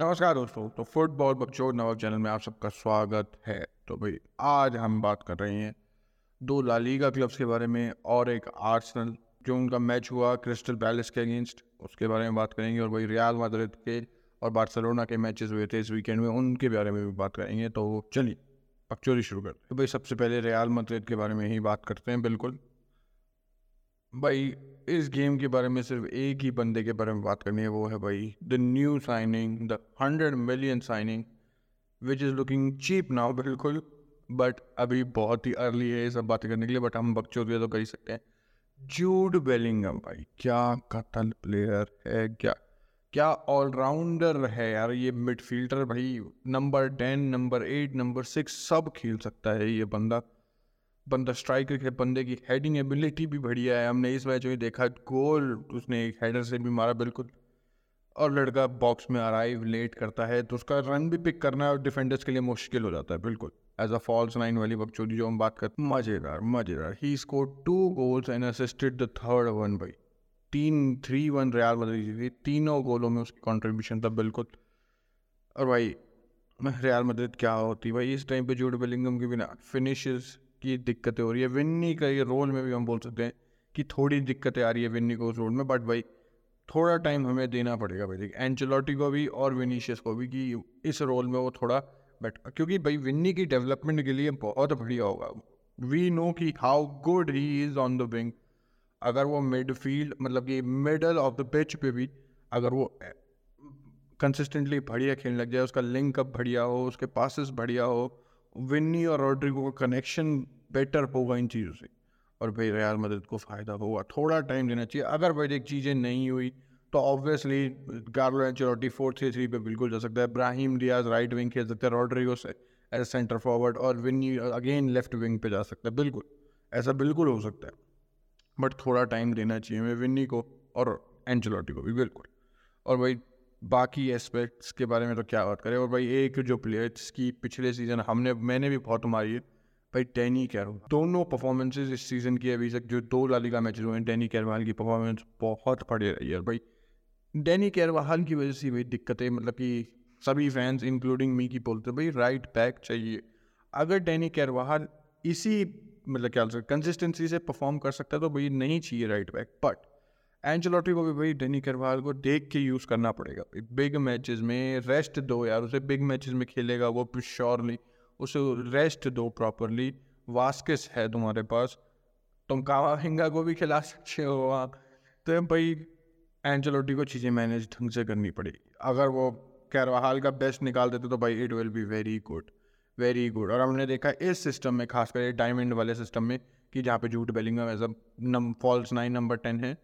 नमस्कार दोस्तों तो फुटबॉल बकचोद नवाब चैनल में आप सबका स्वागत है। तो भाई, आज हम बात कर रहे हैं दो लालीगा क्लब्स के बारे में और एक आर्सनल, जो उनका मैच हुआ क्रिस्टल पैलेस के अगेंस्ट, उसके बारे में बात करेंगे और वही रियाल माद्रिद के और बार्सिलोना के मैचेस हुए थे इस वीकेंड में, उनके बारे में भी बात करेंगे। तो चलिए बकचोदी शुरू करते हैं। तो भाई, सबसे पहले रियाल माद्रिद के बारे में ही बात करते हैं, बिल्कुल। भाई इस गेम के बारे में सिर्फ़ एक ही बंदे के बारे में बात करनी है, वो है भाई the new signing the hundred million signing which is looking cheap now बिल्कुल बट अभी बहुत ही अर्ली है ये सब बातें करने के लिए बट हम बकचोदिया तो कर ही सकते हैं। जूड बेलिंगम भाई, क्या कतल प्लेयर है, क्या क्या ऑलराउंडर है यार, ये मिडफील्डर भाई number ten number eight number six सब खेल सकता है ये बंदा। बंदा स्ट्राइकर के बंदे की हेडिंग एबिलिटी भी बढ़िया है। हमने इस मैच में देखा गोल उसने एक हेडर से भी मारा, बिल्कुल। और लड़का बॉक्स में अराइव लेट करता है तो उसका रन भी पिक करना और डिफेंडर्स के लिए मुश्किल हो जाता है, बिल्कुल। एज अ फॉल्स नाइन वाली बकचोदी जो हम बात करते हैं मज़ेदार मज़ेदार। He score two goals and assisted the third one भाई। तीन थ्री वन रियाल मदद थी, तीनों गोलों में उसकी कॉन्ट्रीब्यूशन था, बिल्कुल। और भाई रियाल मदद क्या होती भाई, इस टाइम पे जूड बिलिंगम के बिना फिनिशेस की दिक्कतें हो रही है। विन्नी का ये रोल में भी हम बोल सकते हैं कि थोड़ी दिक्कतें आ रही है विन्नी को उस रोल में बट भाई थोड़ा टाइम हमें देना पड़ेगा भाई। एंचलॉटी को भी और विनीशियस को भी कि इस रोल में वो थोड़ा बट क्योंकि भाई विन्नी की डेवलपमेंट के लिए बहुत बढ़िया होगा। वी नो कि how good he is on the wing अगर वो मिडफील्ड मतलब कि मिडल ऑफ़ द पिच पे भी अगर वो कंसिस्टेंटली बढ़िया खेलने लग जाए, उसका लिंकअप बढ़िया हो, उसके पासिस बढ़िया हो विन्नी और रॉड्रिगो का कनेक्शन बेटर होगा इन चीज़ों से। और भाई रियाल मदद को फ़ायदा होगा। थोड़ा टाइम देना चाहिए। अगर भाई एक चीज़ें नहीं हुई तो obviously Carlo Ancelotti four three three पे बिल्कुल जा सकता है। इब्राहिम रियाज राइट विंग खेल सकता है। रॉड्रिगो से एज सेंटर फॉरवर्ड और विन्नी अगेन लेफ़्ट विंग पे जा सकता है। बिल्कुल। ऐसा बिल्कुल हो सकता है। बट थोड़ा टाइम देना चाहिए हमें विन्नी को और एंचलॉटी को भी। बिल्कुल। और भाई बाकी एस्पेक्ट्स के बारे में तो क्या बात करें? और भाई एक जो प्लेयर्स की पिछले सीज़न हमने, मैंने भी बहुत मारी है, भाई डैनी कैरो दोनों परफॉर्मेंसेज इस सीज़न की अभी तक, जो दो लालिका मैचेज हुए हैं डैनी कैरवाल की परफॉर्मेंस बहुत बढ़िया रही है। भाई डैनी कैरवाल की वजह से भाई दिक्कतें मतलब कि सभी फैंस इंक्लूडिंग मी की बोलते भाई राइट बैक चाहिए। अगर डैनी कैरवाल इसी मतलब क्या कंसिस्टेंसी से परफॉर्म कर सकता है तो भाई नहीं चाहिए राइट बैक बट एंचलॉटी को भी भाई डेनी करवाल को देख के यूज़ करना पड़ेगा। बिग मैचेस में रेस्ट दो यार, उसे बिग मैचेस में खेलेगा वो श्योरली उसे रेस्ट दो प्रॉपरली वास्किस है तुम्हारे पास। तुम कावाहिंगा को भी खिला सकते हो वहाँ। तो भाई एंचलॉटी को चीज़ें मैनेज ढंग से करनी पड़ेगी। अगर वो कैरवाहाल का बेस्ट निकाल देते तो भाई it will be very good very good और हमने देखा इस सिस्टम में, खासकर डायमंड वाले सिस्टम में, कि जहाँ पे Jude Bellingham as a false nine number ten है।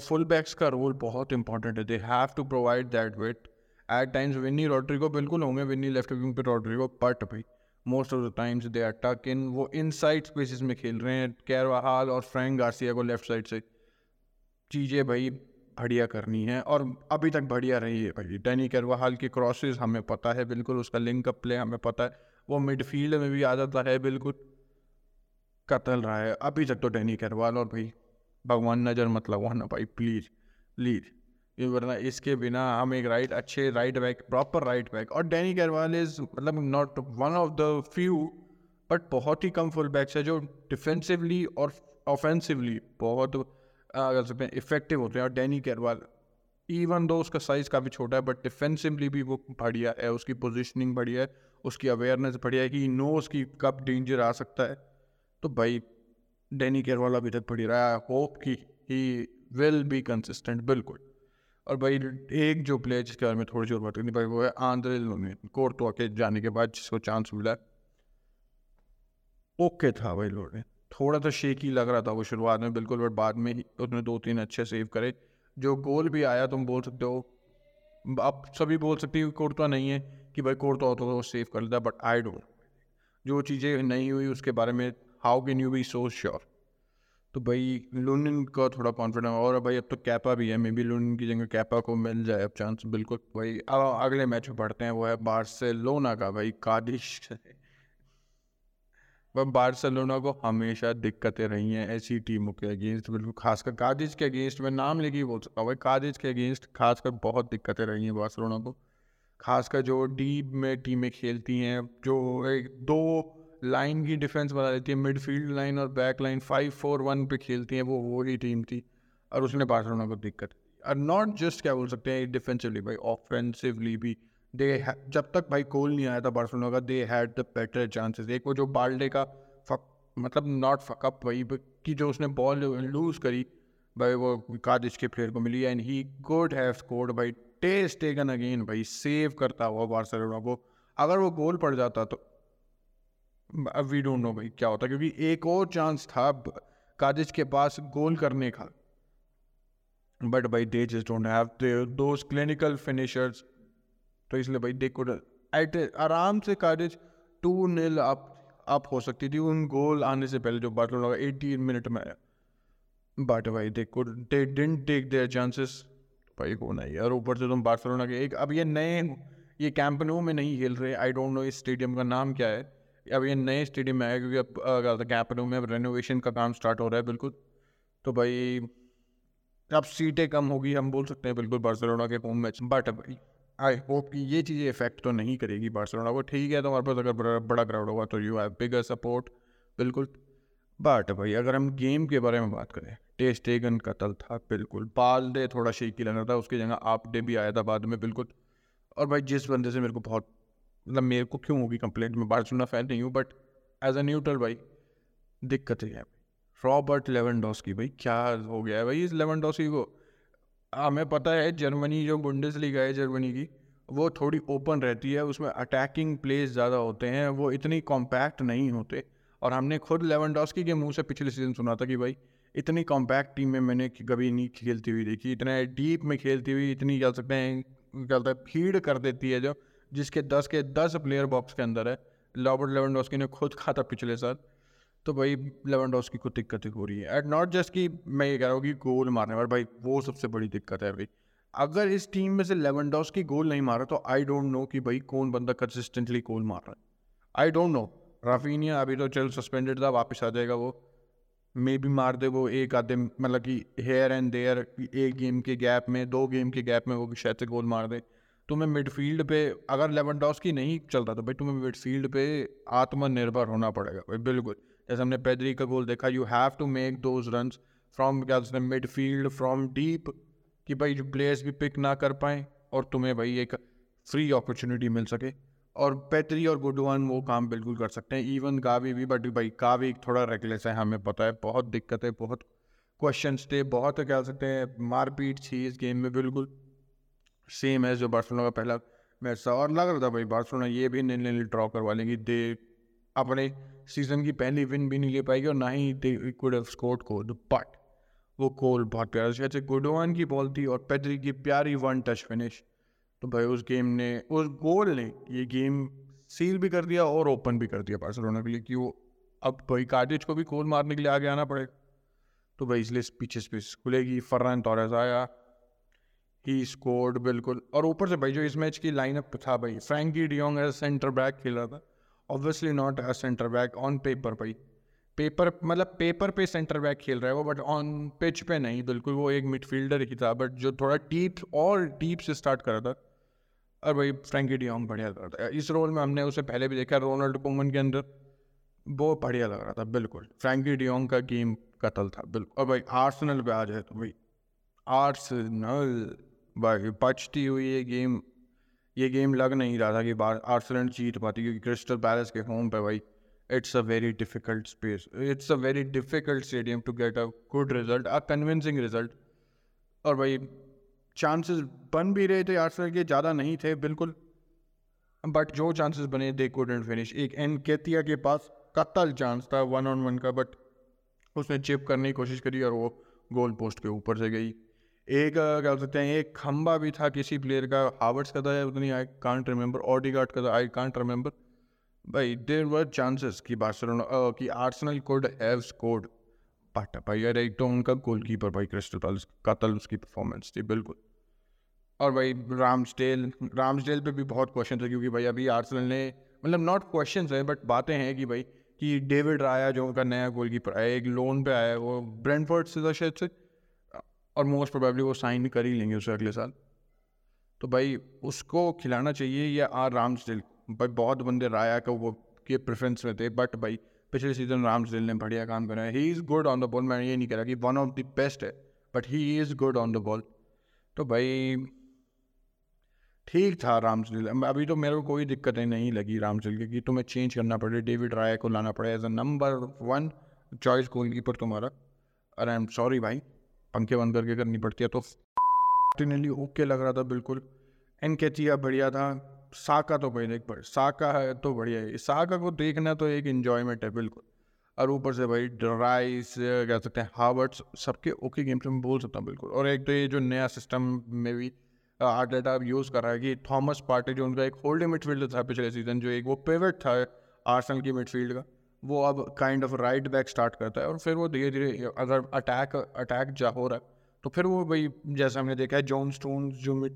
फुल बैक्स का रोल बहुत इंपॉर्टेंट है. They have to provide that weight at times Vini Rodrigo बिल्कुल होंगे. विन्नी लेफ़्ट विंग पे रॉड्रिगो बट भाई most of the times they are tuck in वो इन side spaces में खेल रहे हैं. कैरवाहाल और फ्रैंक गार्सिया को लेफ़्ट साइड से चीज़ें भाई बढ़िया करनी है और अभी तक बढ़िया रही है भाई. डैनी कैरवाहाल की क्रॉसेस हमें पता है बिल्कुल. उसका लिंक अप प्ले हमें पता है. वो मिडफील्ड में भी आ जाता है बिल्कुल. कतल रहा है. अभी तक तो डैनी कैरवाल और भाई भगवान नज़र मत लगवाना भाई? प्लीज़ प्लीज़ ये वरना इसके बिना हम एक राइट अच्छे right back proper right back और डैनी कैरवाल इज़ मतलब not one of the few but बहुत ही कम फुल बैक्स है जो डिफेंसिवली और ऑफेंसिवली बहुत अगर सकते हैं इफ़ेक्टिव होते हैं। और डैनी कैरवाल इवन दो उसका साइज़ काफ़ी छोटा है बट डिफेंसिवली भी वो बढ़िया है। उसकी पोजिशनिंग बढ़िया है। उसकी अवेयरनेस बढ़िया है कि नो उसकी कब डेंजर आ सकता है। तो भाई डैनी केरवाल अभी तक पड़ी रहा है। होप कि ही विल बी कंसिस्टेंट बिल्कुल। और भाई, एक जो प्लेयर जिसके बारे में थोड़ी और बात करनी भाई, वो है आंद्रे लोने कोर्टवा के जाने के बाद जिसको चांस मिला ओके था भाई लोने थोड़ा सा शेक ही लग रहा था वो शुरुआत में, बिल्कुल बट बाद में ही उसने दो तीन अच्छे सेव करे। जो गोल भी आया, तुम बोल सकते हो। आप सभी बोल सकते हो कोर्टवा नहीं है, कि भाई कोर्टवा तो सेव कर लेता बट आई डोंट जो चीज़ें नहीं हुई, उसके बारे में how can you be so sure तो भाई लूनिन का थोड़ा कॉन्फिडेंस और भाई अब तो कैपा भी है मे बी लूनिन की जगह कैपा को मिल जाए अब चांस बिल्कुल। भाई, अब अगले मैच में पढ़ते हैं, वो है बार्सिलोना का भाई कादिश बार्सिलोना को हमेशा दिक्कतें रही हैं ऐसी टीमों के अगेंस्ट बिल्कुल, खासकर कादिज के अगेंस्ट में नाम लेके ही बोल सकता हूँ भाई कादिज के अगेंस्ट खासकर बहुत दिक्कतें रही हैं बार्सिलोना को। खासकर जो डीप में टीमें खेलती हैं, जो एक दो लाइन की डिफेंस बना देती है मिडफील्ड लाइन और back line five four one पे खेलती हैं, वो वही टीम थी, और उसने बार्सिलोना को दिक्कत और नॉट जस्ट क्या बोल सकते हैं डिफेंसिवली भाई ऑफेंसिवली भी। दे जब तक भाई गोल नहीं आया था बार्सिलोना का they had the better chances एक वो जो बाल्डे का फक मतलब नॉट फकअप भाई कि जो उसने बॉल लूज करी, भाई वो कादिश के प्लेयर को मिली and he could have scored भाई टेस्ट टेकन अगेन भाई सेव करता हुआ बार्सिलोना को। अगर वो गोल पड़ जाता तो वी डोंट नो भाई क्या होता क्योंकि एक और चांस था कादिश के पास गोल करने का। बट भाई they just don't have those clinical finishers तो इसलिए भाई दे कुड एट आराम से Cadiz two nil up up हो सकती थी उन गोल आने से पहले जो बार्सिलोना का 18 मिनट में आया। बट भाई they could they didn't take their chances भाई को नहीं और ऊपर से तुम बार्सिलोना के एक, अब ये नए, ये कैंपनो में नहीं खेल रहे आई डोंट नो इस स्टेडियम का नाम क्या है। अब ये नए स्टेडियम में आया क्योंकि अब कैंपनो में अब रेनोवेशन का काम स्टार्ट हो रहा है, बिल्कुल। तो भाई, अब सीटें कम होगी, हम बोल सकते हैं, बिल्कुल बार्सिलोना के home match but I hope कि ये चीज़ें इफ़ेक्ट तो नहीं करेगी बार्सिलोना। को ठीक है तो हमारे पास अगर बड़ा बड़ा क्राउड होगा तो यू हैव बिगर सपोर्ट बिल्कुल। बट भाई, अगर हम गेम के बारे में बात करें टेस्ट टेगन कतल था, बिल्कुल। पाल डे थोड़ा शेकी लग रहा था, उसकी जगह आप डे भी आया था बाद में, बिल्कुल। और भाई, जिस बंदे से मेरे को बहुत मतलब मेरे को क्यों होगी कंप्लेंट में बार्सिलोना फ़ैन नहीं हूँ बट एज अ न्यूट्रल भाई, दिक्कत ही है रॉबर्ट लेवन की भाई, क्या हो गया है भाई इस लेवन डॉसकी को हमें पता है जर्मनी जो बुंडस लीग है जर्मनी की, वो थोड़ी ओपन रहती है, उसमें अटैकिंग प्लेस ज़्यादा होते हैं, वो इतनी कॉम्पैक्ट नहीं होते। और हमने खुद लेवन के मुँह से पिछले सीज़न सुना था कि भाई, इतनी कॉम्पैक्ट टीम में मैंने कभी नहीं खेलती हुई देखी, इतने डीप में खेलती हुई, इतनी कह सकते हैं, क्या है फ़ीड कर देती है जो जिसके दस के दस प्लेयर बॉक्स के अंदर है। रॉबर्ट लेवन ने खुद खाता पिछले साल। तो भाई लेवन की दिक्कत हो रही है। एट नॉट जस्ट कि मैं ये कह रहा हूँ कि गोल मारने वाले, भाई, वो सबसे बड़ी दिक्कत है भाई। अगर इस टीम में से लेवन की गोल नहीं मारा तो आई डोंट नो कि भाई कौन बंदा कंसिस्टेंटली गोल मार रहा है। आई डोंट नो राफीनिया अभी तो चल सस्पेंडेड था, वापस आ जाएगा वो। मे भी मार दे वो एक आधे मतलब कि हेयर एंड देयर एक गेम के गैप में, दो गेम के गैप में वो शायद से गोल मार दे। तुम्हें मिडफील्ड पे अगर लेवन की नहीं चलता तो भाई तुम्हें मिडफील्ड पे आत्मनिर्भर होना पड़ेगा भाई, बिल्कुल। जैसे हमने पैदरी का गोल देखा you have to make those run from क्या मिड फ़ील्ड फ्रॉम डीप कि भाई जो प्लेयर्स भी पिक ना कर पाए और तुम्हें भाई एक फ्री अपॉर्चुनिटी मिल सके। और पैतरी और गुडवान वो काम बिल्कुल कर सकते हैं इवन गावी भी बट भाई कावी थोड़ा रेगलेस है, हमें पता है, बहुत दिक्कत है, बहुत क्वेश्चन थे, बहुत, क्या सकते हैं, मारपीट थी इस गेम में, बिल्कुल। सेम है जो बार्सिलोना का पहला मैच था। और लग रहा था भाई बार्सिलोना ये भी नील नील ड्रॉ करवा लेंगी। दे, अपने सीज़न की पहली विन भी नहीं ले पाएगी और ना ही दे कुड हैव स्कोर्ड कोड बट वो गोल बहुत प्यारा जैसे गुडवान की बॉल थी और पेड्री की प्यारी वन टच फिनिश तो भाई उस गेम ने, उस गोल ने ये गेम सील भी कर दिया और ओपन भी कर दिया बार्सिलोना के लिए कि वो अब भाई कार्डिज को भी गोल मारने के लिए आगे आना पड़ेगा तो भाई इसलिए पीछे स्पेस खुलेगी। फर्रान तौरस आया। ही स्कोर्ड बिल्कुल। और ऊपर से भाई, जो इस मैच की लाइनअप था भाई Frenkie de Jong as centre back खेल रहा था। Obviously not as centre back on paper भाई। पेपर मतलब पेपर पे सेंटर बैक खेल रहा है वो बट ऑन पिच पे नहीं, बिल्कुल। वो एक मिडफील्डर ही था बट जो थोड़ा डीप और डीप से स्टार्ट करा था। और भाई फ्रेंकी डियोंग बढ़िया लग रहा था। इस रोल में हमने उसे पहले भी देखा रोनाल्ड कुमन के अंदर। वो बढ़िया लग रहा था, बिल्कुल। फ्रेंकी डियोंग का गेम कतल था, बिल्कुल। और भाई आर्सनल पे आ जाए तो भाई आर्सनल बचती हुई ये गेम ये गेम लग नहीं रहा था कि आर्सनल जीत पाती, क्योंकि क्रिस्टल पैलेस के होम पे भाई it's a very difficult space it's a very difficult stadium to get a good result a convincing result और भाई चांसेस बन भी रहे थे आर्सेनल के, ज़्यादा नहीं थे, बिल्कुल। बट जो चांसेस बने दे कुडेंट फिनिश एक एन केतिया के पास कतल चांस था वन ऑन वन का बट उसने चिप करने की कोशिश करी और वो गोल पोस्ट के ऊपर से गई। एक क्या बोल सकते हैं, एक खम्बा भी था किसी प्लेयर का हावर्ड्स का था, उतनी आई कांट रिमेंबर ऑडीगार्ड का था आई कांट रिमेंबर भाई देर वर चांसेस कि बार्सिलोना कि Arsenal could have scored but भाई यार एक तो उनका गोलकीपर भाई क्रिस्टल पैलेस कतल उसकी परफॉर्मेंस थी, बिल्कुल। और भाई रामस्टेल रामस्टेल पे भी बहुत क्वेश्चन थे, क्योंकि भाई, अभी आर्सेनल ने मतलब नॉट क्वेश्चन है बट बातें हैं कि भाई, कि डेविड राया जो उनका नया गोल कीपर आया, एक लोन पे आया, वो ब्रेंडफोर्ड से था शायद से। और मोस्ट प्रोबेबली वो साइन कर ही लेंगे उसे अगले साल। तो भाई, उसको खिलाना चाहिए या आर रामसडिल भाई, बहुत बंदे राया का वो, के प्रेफरेंस में थे बट भाई, पिछले सीज़न रामसडिल ने बढ़िया काम करा है। He is good on the ball मैं ये नहीं कह रहा कि वन ऑफ़ द बेस्ट है but he is good on the ball तो भाई, ठीक था रामसडिल अभी तो मेरे को कोई दिक्कतें नहीं लगी रामसडिल की कि तुम्हें चेंज करना पड़े डेविड राय को लाना पड़े as a number one choice goalkeeper तुम्हारा। अरे आई एम सॉरी भाई पंखे बंद करके करनी पड़ती है तो ओके लग रहा था बिल्कुल। एन केचिया बढ़िया था। साका तो भाई देख साका है तो बढ़िया है। साका को देखना तो एक इन्जॉयमेंट है बिल्कुल। और ऊपर से भाई ड्राइस कह सकते हैं हार्वर्ड्स सबके ओके गेम से मैं बोल सकता हूँ बिल्कुल। और एक तो ये जो नया सिस्टम में भी आर्टेटा यूज़ कर रहा है कि थॉमस पार्टी जो उनका एक होल्डिंग मिडफील्ड था पिछले सीज़न जो एक वो पेवेट था आर्सन की मिडफील्ड का वो अब kind of right back start करता है और फिर वो धीरे धीरे अगर अटैक अटैक जा हो रहा है तो फिर वो भाई जैसे हमने देखा है जॉन स्टोन जो मिड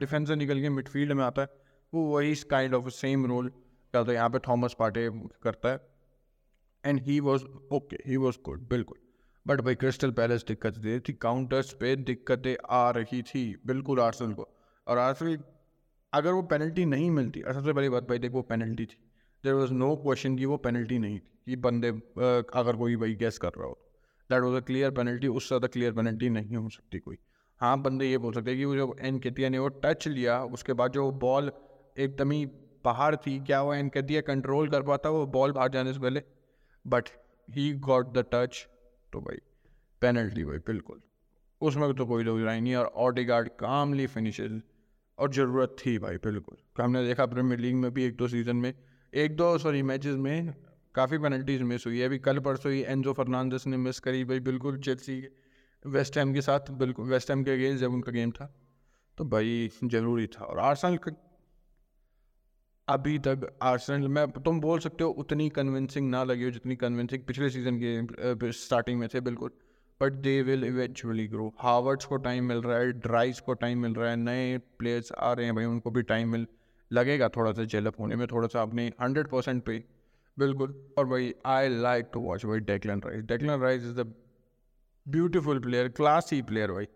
डिफेंस से निकल के मिडफील्ड में आता है, वो वही काइंड ऑफ़ सेम रोल करता है। यहाँ पे थॉमस पार्टे करता है। And he was okay he was good बिल्कुल। बट भाई क्रिस्टल पैलेस दिक्कत दे रही थी काउंटर्स पे दिक्कतें आ रही थी, बिल्कुल आर्सल को। और आर्सल अगर वो पेनल्टी नहीं मिलती सबसे बड़ी बात भाई देख पेनल्टी थी। देर वॉज़ नो क्वेश्चन की वो पेनल्टी नहीं थी, कि बंदे अगर कोई भाई गैस कर रहा हो। That was a clear penalty उससे ज़्यादा क्लियर पेनल्टी नहीं हो सकती कोई। हाँ बंदे ये बोल सकते हैं कि वो जो एन केतिया ने वो टच लिया, उसके बाद जो बॉल एकदम ही बाहर थी, क्या वो एन केतिया कंट्रोल कर पाता, वो बॉल बाहर जाने से पहले? But he got the touch तो भाई पेनल्टी भाई, बिल्कुल। उसमें तो कोई राय नहीं, और ऑडी गार्ड कामली फिनिशेज और ज़रूरत थी भाई, बिल्कुल। हमने देखा प्रीमियर लीग में भी एक दो सीज़न में एक दो सॉरी मैचेस में काफ़ी पेनल्टीज मिस हुई है। अभी कल परसों ही एनजो फर्नांडिस ने मिस करी भाई, बिल्कुल चेल्सी वेस्ट हैम के साथ, बिल्कुल वेस्ट हैम के अगेंस्ट जब उनका गेम था तो भाई ज़रूरी था। और आर्सेनल अभी तक आर्सेनल में, तुम बोल सकते हो उतनी कन्विंसिंग ना लगी हो जितनी कन्विंसिंग पिछले सीज़न के स्टार्टिंग में थे, बिल्कुल। But they will eventually grow Havertz को टाइम मिल रहा है ड्राइस को टाइम मिल रहा है, नए प्लेयर्स आ रहे हैं भाई, उनको भी टाइम मिल लगेगा थोड़ा सा जेलअप होने में, थोड़ा सा अपने हंड्रेड परसेंट पे। बिल्कुल, और भाई आई लाइक टू वॉच भाई Declan Rice Declan Rice is the beautiful player classy player भाई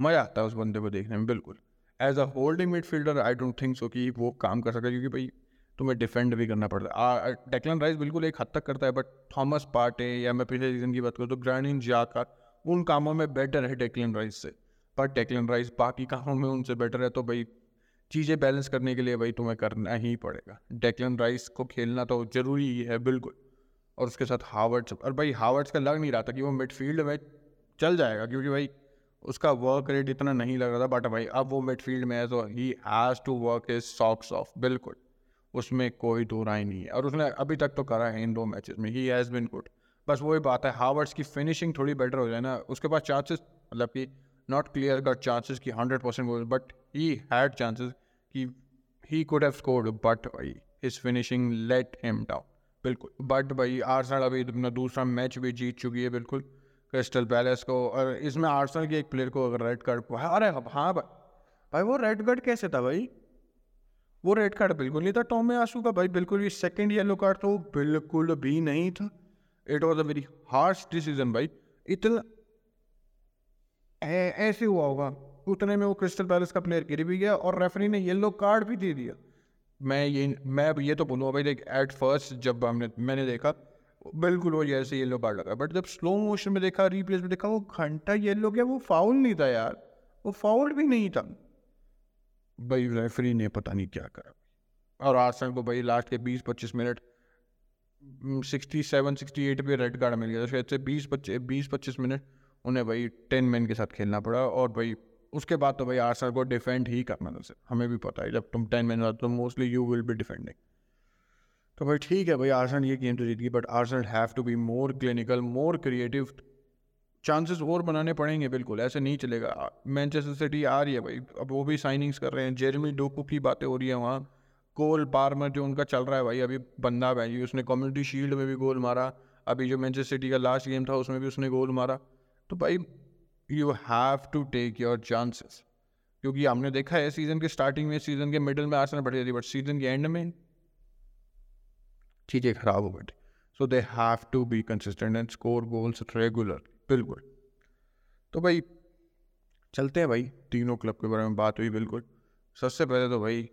मज़ा आता है उस बंदे को देखने में, बिल्कुल। As a holding midfielder I don't think so कि वो काम कर सकता क्योंकि भाई, तुम्हें डिफेंड भी करना पड़ता है। डेक्लन राइस बिल्कुल एक हद तक करता है बट थॉमस पार्टे या मैं पिछले सीज़न की बात करूँ तो ग्रैंड जाका उन कामों में बेटर है डेक्लन राइस से। पर डेक्लन राइस बाकी कामों में उनसे बेटर है तो भाई चीज़ें बैलेंस करने के लिए भाई तुम्हें करना ही पड़ेगा। डेक्लन राइस को खेलना तो ज़रूरी ही है, बिल्कुल। और उसके साथ हावर्ड्स और भाई हावर्ड्स का लग नहीं रहा था कि वो मिडफील्ड में चल जाएगा, क्योंकि भाई उसका वर्क रेट इतना नहीं लग रहा था बट भाई अब वो मिडफील्ड में है तो he has to work his socks off बिल्कुल। उसमें कोई दो राय नहीं है। और उसने अभी तक तो करा है इन दो मैचेस में ही हैज़ बिन गुड बस वही बात है हावर्ड्स की फिनिशिंग थोड़ी बेटर हो जाए ना, उसके पास चांसेस मतलब कि नॉट क्लियर कट चांसेस की hundred percent goal but he had chances कि he could have scored but भाई his finishing let him down बिल्कुल। बट भाई आर्सेनल अभी अपना दूसरा मैच भी जीत चुकी है, बिल्कुल। क्रिस्टल पैलेस को, और इसमें आर्सेनल के एक प्लेयर को अगर रेड कार्ड अरे हाँ भाई। भाई, वो रेड कार्ड कैसे था भाई? वो रेड कार्ड बिल्कुल नहीं था टॉमे आँसू का भाई, बिल्कुल भी सेकंड येलो कार्ड तो बिल्कुल भी नहीं था। It was a very harsh decision भाई। इतना ऐसे हुआ होगा। उतने में वो क्रिस्टल पैलेस का प्लेयर गिर भी गया और रेफरी ने येलो कार्ड भी दे दिया। मैं ये मैं ये तो बोलूँगा भाई, देख एट फ़र्स्ट जब हमने, मैंने देखा, बिल्कुल वो जैसे येलो कार्ड लगा। बट जब स्लो मोशन में देखा रिप्लेस में देखा, वो घंटा येलो गया, वो फाउल नहीं था यार। वो फाउल भी नहीं था। भाई रेफरी ने पता नहीं क्या करा। और आसन को भाई लास्ट के बीस, पच्चीस minute sixty seven sixty eight पे रेड कार्ड मिल गया। था शायद से बीस, पच्चीस बीस, पच्चीस मिनट उन्हें भाई टेन मैन के साथ खेलना पड़ा और भाई उसके बाद तो भाई आर्सनल को डिफेंड ही करना था सिर्फ़। हमें भी पता है, जब तुम टेन मैन तो mostly you will be defending तो भाई ठीक है भाई आर्सनल ये गेम तो जीत गई but Arsenal have to be more clinical more creative chances और बनाने पड़ेंगे बिल्कुल, ऐसे नहीं चलेगा। मैनचेस्टर सिटी आ रही है भाई, अब वो भी साइनिंग्स कर रहे हैं। जेरमी डोकू की बातें हो रही है वहाँ। कोल पार्मर जो उनका चल रहा है भाई, अभी बंदा भाई, उसने कम्युनिटी शील्ड में भी गोल मारा। अभी जो मैनचेस्टर सिटी का लास्ट गेम था, उसमें भी उसने गोल मारा। तो भाई you have to take your chances क्योंकि हमने देखा है सीज़न के स्टार्टिंग में सीज़न के मिडिल में आसना बढ़ जाती बट सीज़न के एंड में चीज़ें ख़राब हो गई so they have to be consistent and score goals regular बिल्कुल। तो भाई, चलते हैं भाई, तीनों क्लब के बारे में बात हुई, बिल्कुल। सबसे पहले तो भाई,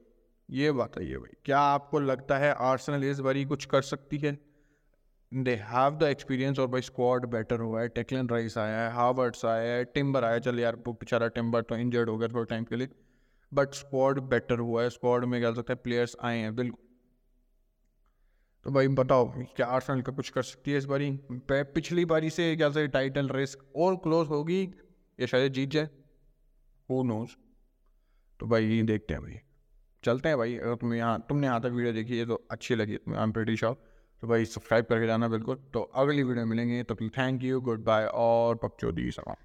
ये बताइए भाई, क्या आपको लगता है आर्सेनल इस बारी कुछ कर सकती है? दे हैव द एक्सपीरियंस और भाई स्क्वाड बेटर हुआ है टेक्लन राइस आया है हार्वर्ड्स आया है टिम्बर आया चल यार बेचारा टिम्बर तो इंजर्ड हो गया थोड़ा टाइम के लिए। बट स्क्वाड बेटर हुआ है स्क्वाड में क्या सकता है प्लेयर्स आए हैं, बिल्कुल। तो भाई बताओ, क्या आर्सेनल का कुछ कर सकती है इस बारी? पिछली बारी से क्या से टाइटल रेस और क्लोज होगी, या शायद जीत जाए? हु नोज़ तो भाई देखते हैं भाई। चलते हैं भाई, अगर तुम्हें यहाँ, तुमने यहाँ तक वीडियो देखी है तो अच्छी लगी आई एम प्रेटी श्योर तो भाई सब्सक्राइब करके जाना बिल्कुल। तो अगली वीडियो मिलेंगे। तो थैंक यू गुड बाय और पक्चो दी सलाम।